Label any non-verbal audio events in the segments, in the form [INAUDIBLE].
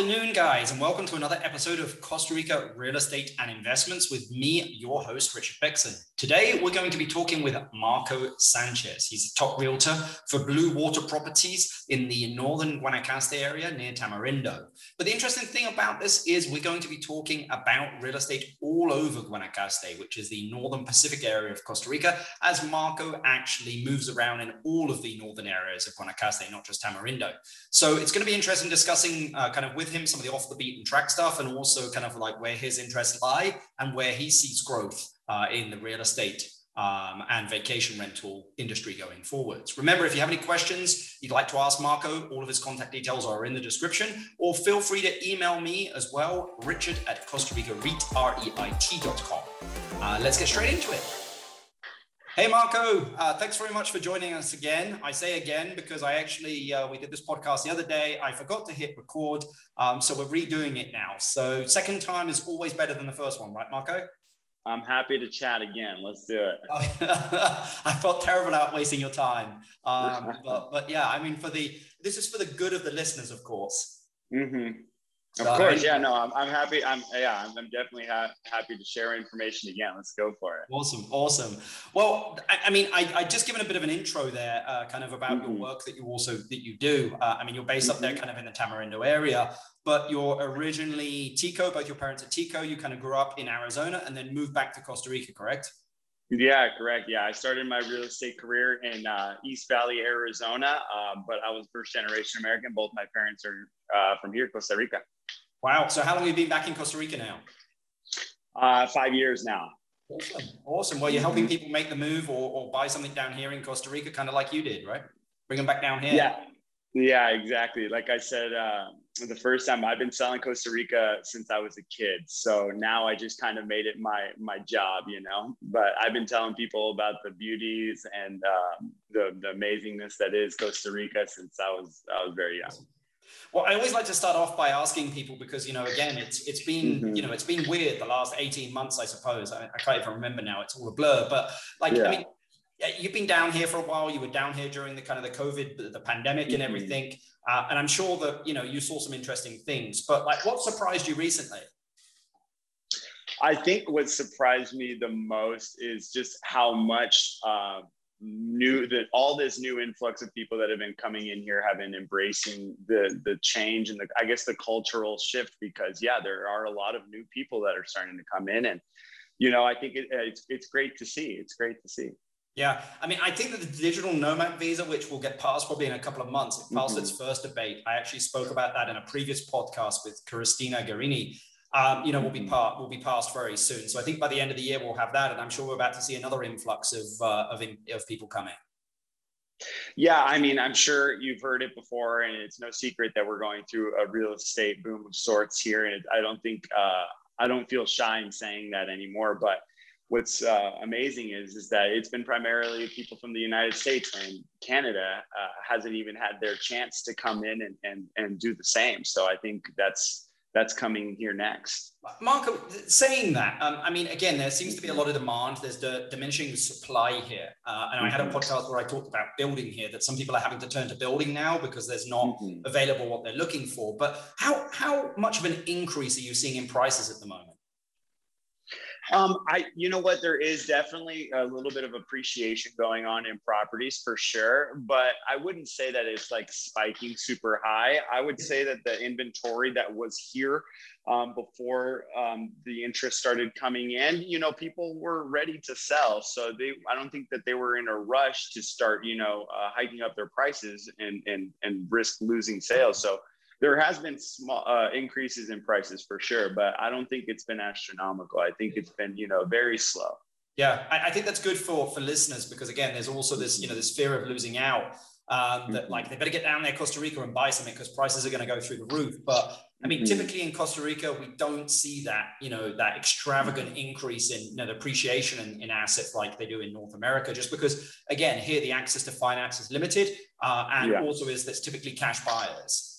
afternoon, guys, and welcome to another episode of Costa Rica Real Estate and Investments with me, your host, Richard Bexon. Today, we're going to be talking with Marco Sanchez. He's a top realtor for Blue Water Properties in the northern Guanacaste area near Tamarindo. But the interesting thing about this is we're going to be talking about real estate all over Guanacaste, which is the northern Pacific area of Costa Rica, as Marco actually moves around in all of the northern areas of Guanacaste, not just Tamarindo. So it's going to be interesting discussing uh, kind of with him some of the off the beaten track stuff and also kind of like where his interests lie and where he sees growth uh, in the real estate um, and vacation rental industry going forwards. Remember, if you have any questions you'd like to ask Marco, all of his contact details are in the description, or feel free to email me as well, richard at Costa Rica REIT, R-E-I-T.com. Uh, let's get straight into it. Hey, Marco. Uh, thanks very much for joining us again. I say again because I actually, uh, we did this podcast the other day. I forgot to hit record. Um, so we're redoing it now. So, second time is always better than the first one, right, Marco? I'm happy to chat again. Let's do it. [LAUGHS] I felt terrible about wasting your time. Um, [LAUGHS] but, but yeah, I mean, for the, this is for the good of the listeners, of course. Mm-hmm. Of course, yeah, no, I'm, I'm happy. I'm yeah, I'm, I'm definitely ha- happy to share information again. Let's go for it. Awesome, awesome. Well, I, I mean, I, I just given a bit of an intro there, uh, kind of about mm-hmm. your work that you also that you do. Uh, I mean, you're based mm-hmm. up there, mm-hmm. kind of in the Tamarindo area, but you're originally Tico. Both your parents are Tico. You kind of grew up in Arizona and then moved back to Costa Rica, correct? Yeah, correct. Yeah, I started my real estate career in uh, East Valley, Arizona, um, but I was first generation American. Both my parents are uh, from here, Costa Rica. Wow. So how long have you been back in Costa Rica now? Uh, five years now. Awesome. Awesome. Well, you're helping people make the move or, or buy something down here in Costa Rica, kind of like you did, right? Bring them back down here. Yeah. Yeah, exactly. Like I said, uh, the first time I've been selling Costa Rica since I was a kid. So now I just kind of made it my my job, you know. But I've been telling people about the beauties and um, the the amazingness that is Costa Rica since I was I was very young. Well, I always like to start off by asking people because you know, again, it's it's been mm-hmm. you know it's been weird the last eighteen months, I suppose. I, I, can't even remember now; it's all a blur. But like, yeah. I mean, you've been down here for a while. You were down here during the kind of the COVID, the, the pandemic, mm-hmm. and everything. Uh, and I'm sure that you know you saw some interesting things. But like, what surprised you recently? I think what surprised me the most is just how much uh, new that all this new influx of people that have been coming in here have been embracing the the change and the I guess the cultural shift because yeah there are a lot of new people that are starting to come in and you know I think it, it's it's great to see it's great to see. Yeah, I mean, I think that the digital nomad visa, which will get passed probably in a couple of months, it passed mm-hmm. its first debate. I actually spoke about that in a previous podcast with Christina Garini, um, you know, will be part will be passed very soon. So I think by the end of the year we'll have that, and I'm sure we're about to see another influx of uh, of, in, of people coming. Yeah, I mean, I'm sure you've heard it before, and it's no secret that we're going through a real estate boom of sorts here. And I don't think uh, I don't feel shy in saying that anymore. But what's uh, amazing is is that it's been primarily people from the United States and Canada uh, hasn't even had their chance to come in and, and and do the same. So I think that's that's coming here next. Marco, saying that, um, I mean, again, there seems to be a lot of demand. There's the diminishing supply here. Uh, and I had a mm-hmm. podcast where I talked about building here, that some people are having to turn to building now because there's not mm-hmm. available what they're looking for. But how, how much of an increase are you seeing in prices at the moment? Um, I, you know what, there is definitely a little bit of appreciation going on in properties for sure, but I wouldn't say that it's like spiking super high. I would say that the inventory that was here um, before um, the interest started coming in, you know, people were ready to sell. So they, I don't think that they were in a rush to start, you know, uh, hiking up their prices and and and risk losing sales. So there has been small uh, increases in prices for sure, but I don't think it's been astronomical. I think it's been, you know, very slow. Yeah, I, I think that's good for for listeners because again, there's also this, you know, this fear of losing out. Um, that mm-hmm. like they better get down there Costa Rica and buy something because prices are going to go through the roof. But I mean, mm-hmm. typically in Costa Rica, we don't see that, you know, that extravagant increase in you know, the appreciation in, in, assets like they do in North America, just because, again, here the access to finance is limited. Uh, and yeah. also is that's typically cash buyers.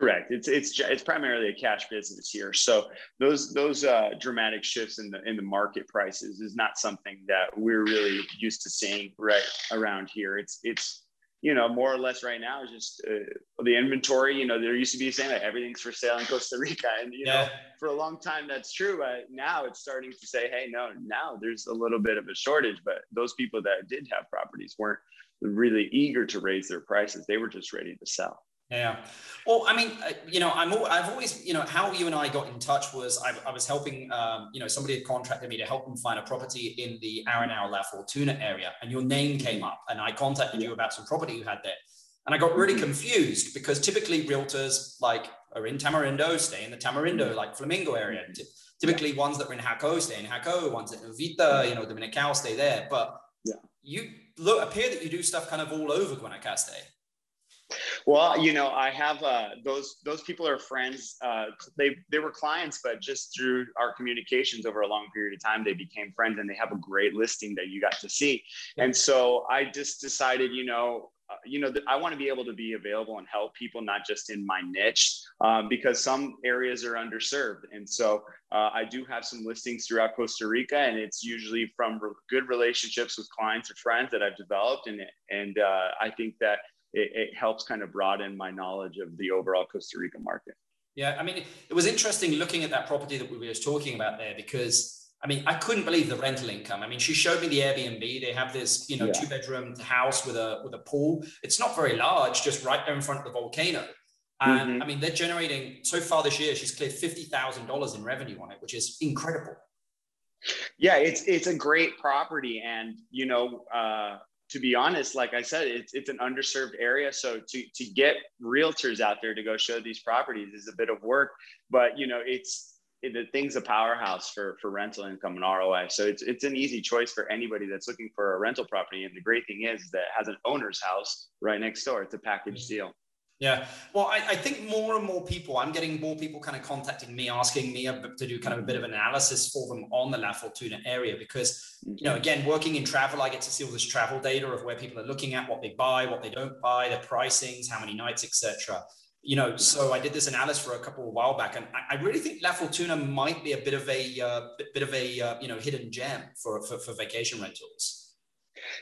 Correct. It's it's it's primarily a cash business here. So those those uh, dramatic shifts in the in the market prices is not something that we're really used to seeing right around here. It's it's you know, more or less right now is just uh, the inventory. You know, there used to be saying that everything's for sale in Costa Rica, and you yeah. know, for a long time that's true. But now it's starting to say, hey, no, now there's a little bit of a shortage. But those people that did have properties weren't really eager to raise their prices; they were just ready to sell. Yeah. Well, I mean, uh, you know, I'm, I've always, you know, how you and I got in touch was I, I was helping, um, you know, somebody had contracted me to help them find a property in the Arenal La Fortuna area, and your name came up, and I contacted you about some property you had there, and I got really mm-hmm. confused because typically realtors like are in Tamarindo, stay in the Tamarindo, like Flamingo area. Typically, ones that are in Jaco stay in Jaco, ones that in Uvita, you know, Dominical stay there. But yeah. you look appear that you do stuff kind of all over Guanacaste. Well, you know, I have uh, those those people are friends. Uh, they they were clients, but just through our communications over a long period of time, they became friends, and they have a great listing that you got to see. And so I just decided, you know, uh, you know, I want to be able to be available and help people, not just in my niche, um, because some areas are underserved. And so uh, I do have some listings throughout Costa Rica, and it's usually from re- good relationships with clients or friends that I've developed. And and uh, I think that it, it helps kind of broaden my knowledge of the overall Costa Rica market. Yeah, I mean, it was interesting looking at that property that we were just talking about there because I mean, I couldn't believe the rental income. I mean, she showed me the Airbnb. They have this, you know, yeah. two bedroom house with a with a pool. It's not very large, just right there in front of the volcano. And mm-hmm. I mean, they're generating so far this year. She's cleared fifty thousand dollars in revenue on it, which is incredible. Yeah, it's it's a great property, and you know, uh, to be honest, like I said, it's, it's an underserved area. So to, to get realtors out there to go show these properties is a bit of work, but you know, it's, it, the thing's a powerhouse for, for rental income and ROI. So it's, it's an easy choice for anybody that's looking for a rental property. And the great thing is that it has an owner's house right next door. It's a package mm-hmm. deal. Yeah. Well, I, I, think more and more people, I'm getting more people kind of contacting me, asking me to do kind of a bit of an analysis for them on the La Fortuna area because, you know, again, working in travel, I get to see all this travel data of where people are looking at, what they buy, what they don't buy, their pricings, how many nights, etc. You know, so I did this analysis for a couple of while back, and I, I really think La Fortuna might be a bit of a uh, bit of a uh, you know hidden gem for, for, for vacation rentals.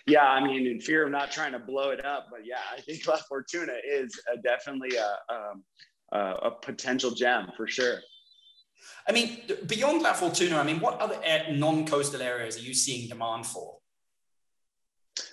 Yeah, I mean, in fear of not trying to blow it up, but yeah, I think [LAUGHS] La Fortuna is a, definitely a, um, a, a potential gem for sure. I mean, beyond La Fortuna, I mean, what other non-coastal areas are you seeing demand for?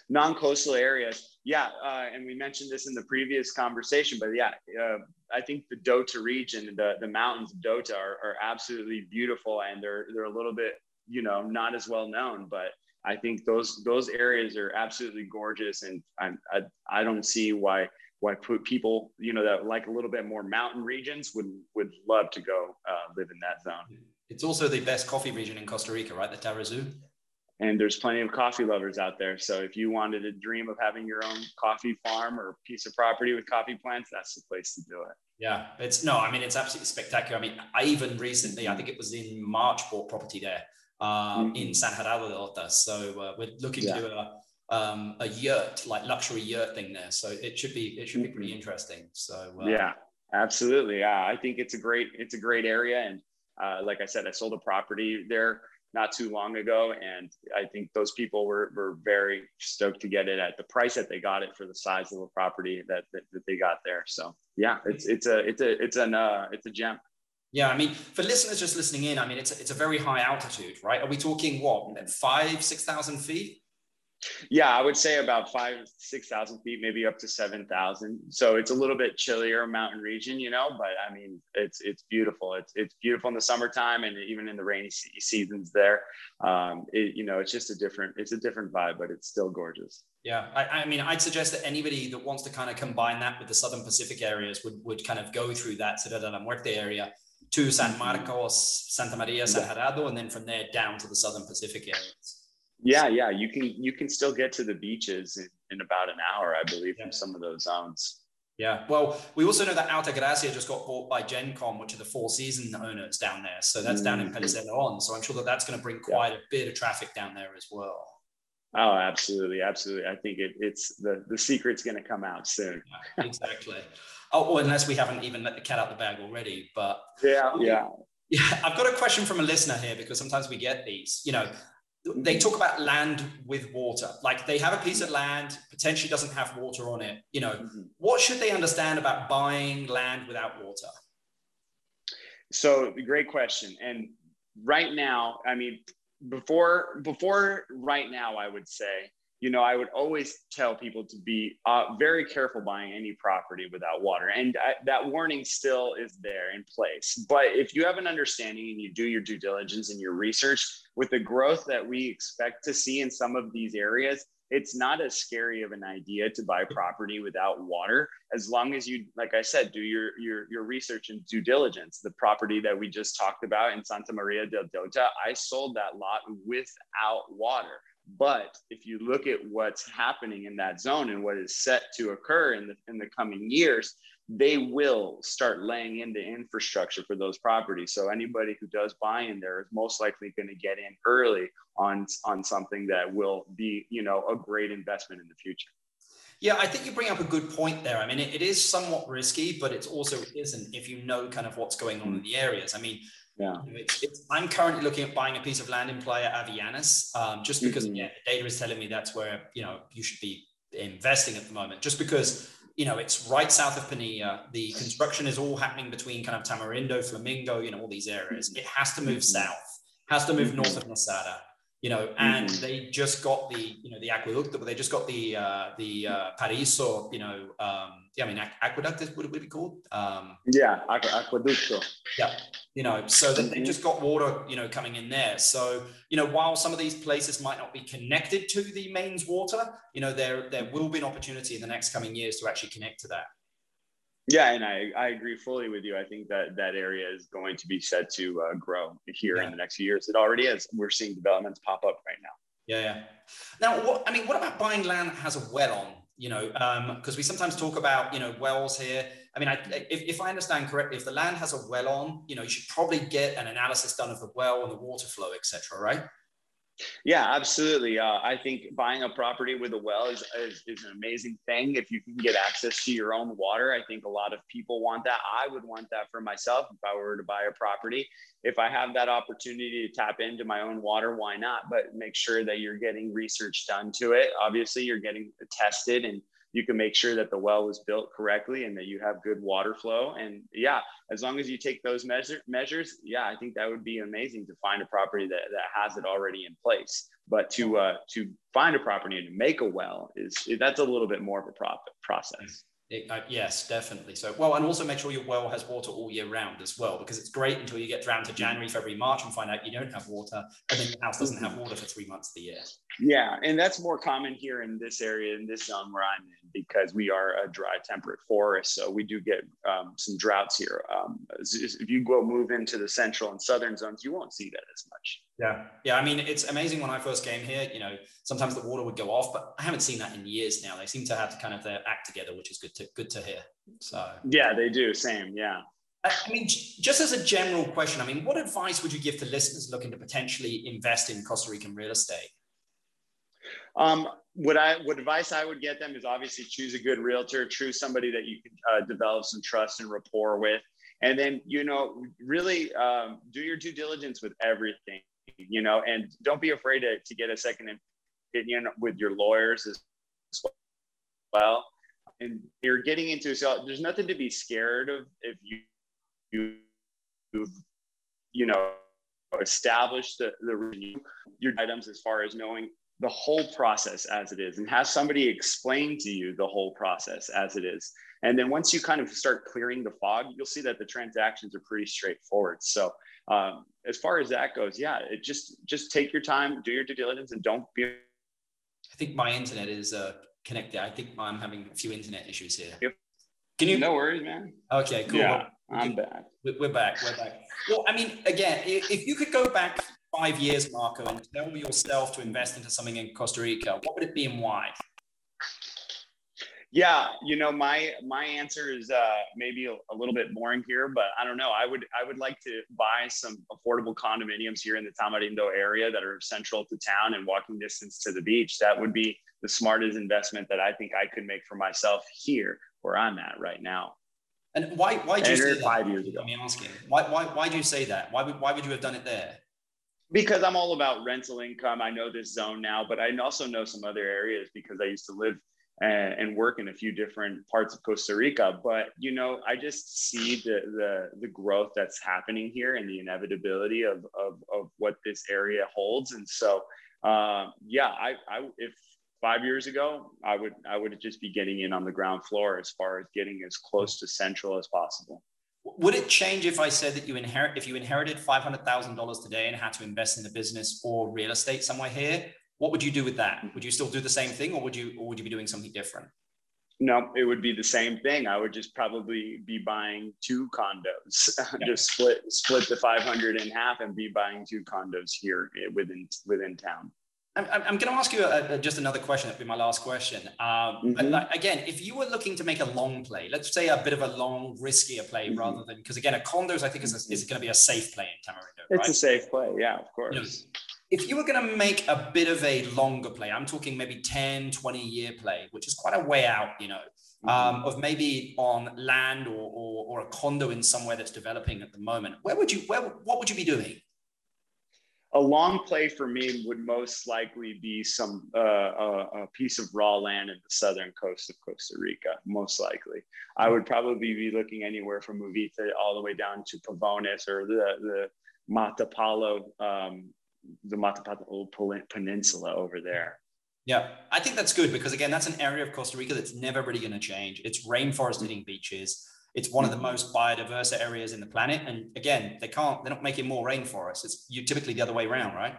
Non-coastal areas, yeah, uh, and we mentioned this in the previous conversation, but yeah, uh, I think the Dota region, the the mountains of Dota, are, are absolutely beautiful, and they're they're a little bit, you know, not as well known, but I think those those areas are absolutely gorgeous, and I I, I don't see why why put people you know that like a little bit more mountain regions would would love to go uh, live in that zone. It's also the best coffee region in Costa Rica, right? The Tarrazú. And there's plenty of coffee lovers out there. So if you wanted to dream of having your own coffee farm or piece of property with coffee plants, that's the place to do it. Yeah, it's no, I mean it's absolutely spectacular. I mean, I even recently, I think it was in March, bought property there um, mm-hmm. in San Gerardo de Dota. So uh, we're looking yeah. to do a um, a yurt, like luxury yurt thing there. So it should be it should be pretty mm-hmm. interesting. So uh, yeah, absolutely. Yeah, I think it's a great it's a great area, and uh, like I said, I sold a property there not too long ago, and I think those people were were very stoked to get it at the price that they got it for the size of the property that that, that they got there. So yeah, it's it's a it's a it's an uh, it's a gem. Yeah, I mean, for listeners just listening in, I mean, it's a, it's a very high altitude, right? Are we talking what, five, six thousand feet? Yeah, I would say about five, six thousand feet, maybe up to seven thousand. So it's a little bit chillier mountain region, you know. But I mean, it's it's beautiful. It's it's beautiful in the summertime and even in the rainy seasons. There, um, it, you know, it's just a different it's a different vibe, but it's still gorgeous. Yeah, I, I, mean, I'd suggest that anybody that wants to kind of combine that with the southern Pacific areas would would kind of go through that Cerro de la Muerte area to San. Marcos, Santa Maria, San Gerardo, and then from there down to the southern Pacific areas. Yeah, yeah, you can you can still get to the beaches in, in about an hour, I believe, yeah. from some of those zones. Yeah, well, we also know that Alta Gracia just got bought by Gencom, which are the Four Season owners down there. So that's mm-hmm. down in mm-hmm. Pérez Zeledón. So I'm sure that that's going to bring quite yeah. a bit of traffic down there as well. Oh, absolutely, absolutely. I think it, it's the the secret's going to come out soon. yeah, exactly. Oh, unless we haven't even let the cat out the bag already. But yeah, yeah, yeah. I've got a question from a listener here because sometimes we get these. You know, they talk about land with water. Like they have a piece of land, potentially doesn't have water on it. You know, mm-hmm. what should they understand about buying land without water? So, great question. And right now, I mean, before before right now, I would say you know, I would always tell people to be uh, very careful buying any property without water. And I, that warning still is there in place. But if you have an understanding and you do your due diligence and your research with the growth that we expect to see in some of these areas, it's not as scary of an idea to buy property without water as long as you like i said do your your your research and due diligence. The property that we just talked about in santa maria del dota i sold that lot without water. But if you look at what's happening in that zone and what is set to occur in the, in the coming years, they will start laying into infrastructure for those properties. So anybody who does buy in there is most likely going to get in early on, on something that will be, you know, a great investment in the future. Yeah, I think you bring up a good point there. I mean, it, it is somewhat risky, but it's also isn't if you know kind of what's going on in the areas. I mean, yeah. It's, it's, I'm currently looking at buying a piece of land in Playa Avellanas, um, just because mm-hmm. yeah, the data is telling me that's where you know you should be investing at the moment. Just because you know it's right south of Pinilla, the construction is all happening between kind of Tamarindo, Flamingo, you know all these areas. It has to move mm-hmm. south, has to move mm-hmm. north of Masada you know, and mm-hmm. they just got the, you know, the aqueduct, they just got the, uh, the uh, Paraiso, you know, um, yeah, I mean, aqueduct is what it would be called. Um, yeah, aqueducto. Yeah, you know, so mm-hmm. they just got water, you know, coming in there. So, you know, while some of these places might not be connected to the mains water, you know, there there will be an opportunity in the next coming years to actually connect to that. Yeah, and I, I agree fully with you. I think that that area is going to be set to uh, grow here yeah. in the next few years. It already is. We're seeing developments pop up right now. Yeah, yeah. Now, what I mean, what about buying land that has a well on? You know, because um, we sometimes talk about you know wells here. I mean, I, if, if I understand correctly, if the land has a well on, you know, you should probably get an analysis done of the well and the water flow, etc. Right? Yeah, absolutely. Uh, I think buying a property with a well is, is, is, an amazing thing. If you can get access to your own water, I think a lot of people want that. I would want that for myself if I were to buy a property. If I have that opportunity to tap into my own water, why not? But make sure that you're getting research done to it. Obviously, you're getting tested and you can make sure that the well was built correctly and that you have good water flow. And yeah, as long as you take those measure, measures, yeah, I think that would be amazing to find a property that, that has it already in place. But to uh, to find a property and to make a well is that's a little bit more of a profit process. It, uh, yes, definitely. So, well, and also make sure your well has water all year round as well, because it's great until you get down to January, February, March and find out you don't have water, and then your house doesn't have water for three months of the year. Yeah, and that's more common here in this area, in this zone where I'm in, because we are a dry, temperate forest. So we do get um, some droughts here. Um, if you go move into the central and southern zones, you won't see that as much. Yeah, yeah. I mean, it's amazing when I first came here. You know, sometimes the water would go off, but I haven't seen that in years now. They seem to have to kind of uh, act together, which is good to good to hear. So yeah, they do. Same. Yeah. I mean, just as a general question, I mean, what advice would you give to listeners looking to potentially invest in Costa Rican real estate? Um, what I what advice I would get them is obviously choose a good realtor, choose somebody that you can uh, develop some trust and rapport with, and then you know really um, do your due diligence with everything, you know, and don't be afraid to, to get a second opinion with your lawyers as well. And you're getting into so there's nothing to be scared of if you you you know establish the, the your items as far as knowing the whole process as it is and have somebody explain to you the whole process as it is. And then once you kind of start clearing the fog, you'll see that the transactions are pretty straightforward. So um, as far as that goes, yeah, it just just take your time, do your due diligence, and don't be. I think my internet is uh, connected. I think I'm having a few internet issues here. Yep. Can you? No worries, man. Okay, cool. Yeah, I'm back. We're back. We're back. Well, I mean, again, if you could go back five years, Marco, and tell yourself to invest into something in Costa Rica, what would it be and why? Yeah, you know, my my answer is uh, maybe a, a, little bit boring here, but I don't know. I would I would like to buy some affordable condominiums here in the Tamarindo area that are central to town and walking distance to the beach. That would be the smartest investment that I think I could make for myself here where I'm at right now. And why why do you say that? Five years ago. I'm asking why why why do you say that? Why would why would you have done it there? Because I'm all about rental income. I know this zone now, but I also know some other areas because I used to live and, and work in a few different parts of Costa Rica. But you know, I just see the the, the growth that's happening here and the inevitability of, of, of what this area holds. And so, uh, yeah, I, I if five years ago, I would I would just be getting in on the ground floor as far as getting as close to central as possible. Would it change if I said that you inherit if you inherited five hundred thousand dollars today and had to invest in a business or real estate somewhere here? What would you do with that? Would you still do the same thing, or would you or would you be doing something different? No, it would be the same thing. I would just probably be buying two condos, [LAUGHS] yeah. just split split the 500 in half and be buying two condos here eh, within within town. I'm, I'm going to ask you a, a, just another question. That'll be my last question. Um, mm-hmm. again, if you were looking to make a long play, let's say a bit of a long, riskier play mm-hmm. rather than because again, a condos I think is, a, is going to be a safe play in Tamarindo. It's right? a safe play, yeah, of course. You know, if you were going to make a bit of a longer play, I'm talking maybe 10, 20 year play, which is quite a way out, you know, mm-hmm. um, of maybe on land or, or, or a condo in somewhere that's developing at the moment, where would you, where, what would you be doing? A long play for me would most likely be some uh, a, a, piece of raw land in the southern coast of Costa Rica. Most likely, I would probably be looking anywhere from Uvita all the way down to Pavones or the the Matapalo, um, the Matapalo Peninsula over there. Yeah, I think that's good because again, that's an area of Costa Rica that's never really going to change. It's rainforest hitting beaches it's one of the mm-hmm. most biodiverse areas in the planet. And again, they can't, they're not making more rainforests. It's you typically the other way around, right?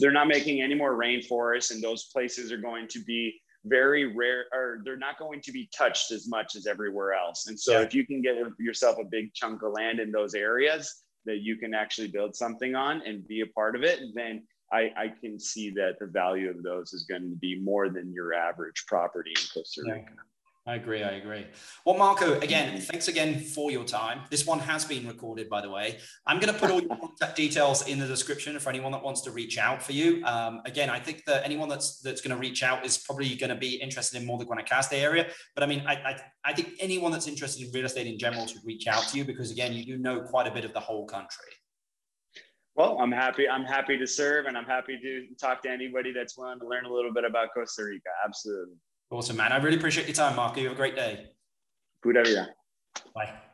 They're not making any more rainforests, and those places are going to be very rare, or they're not going to be touched as much as everywhere else. And so, yeah. if you can get yourself a big chunk of land in those areas that you can actually build something on and be a part of it, then I, I can see that the value of those is going to be more than your average property in Costa Rica. Yeah. I agree. I agree. Well, Marco, again, thanks again for your time. This one has been recorded, by the way. I'm going to put all your [LAUGHS] contact details in the description for anyone that wants to reach out for you. Um, again, I think that anyone that's that's going to reach out is probably going to be interested in more the Guanacaste area. But I mean, I, I, I think anyone that's interested in real estate in general should reach out to you because, again, you do know quite a bit of the whole country. Well, I'm happy. I'm happy to serve, and I'm happy to talk to anybody that's willing to learn a little bit about Costa Rica. Absolutely. Awesome, man. I really appreciate your time, Mark. You have a great day. Good. Bye.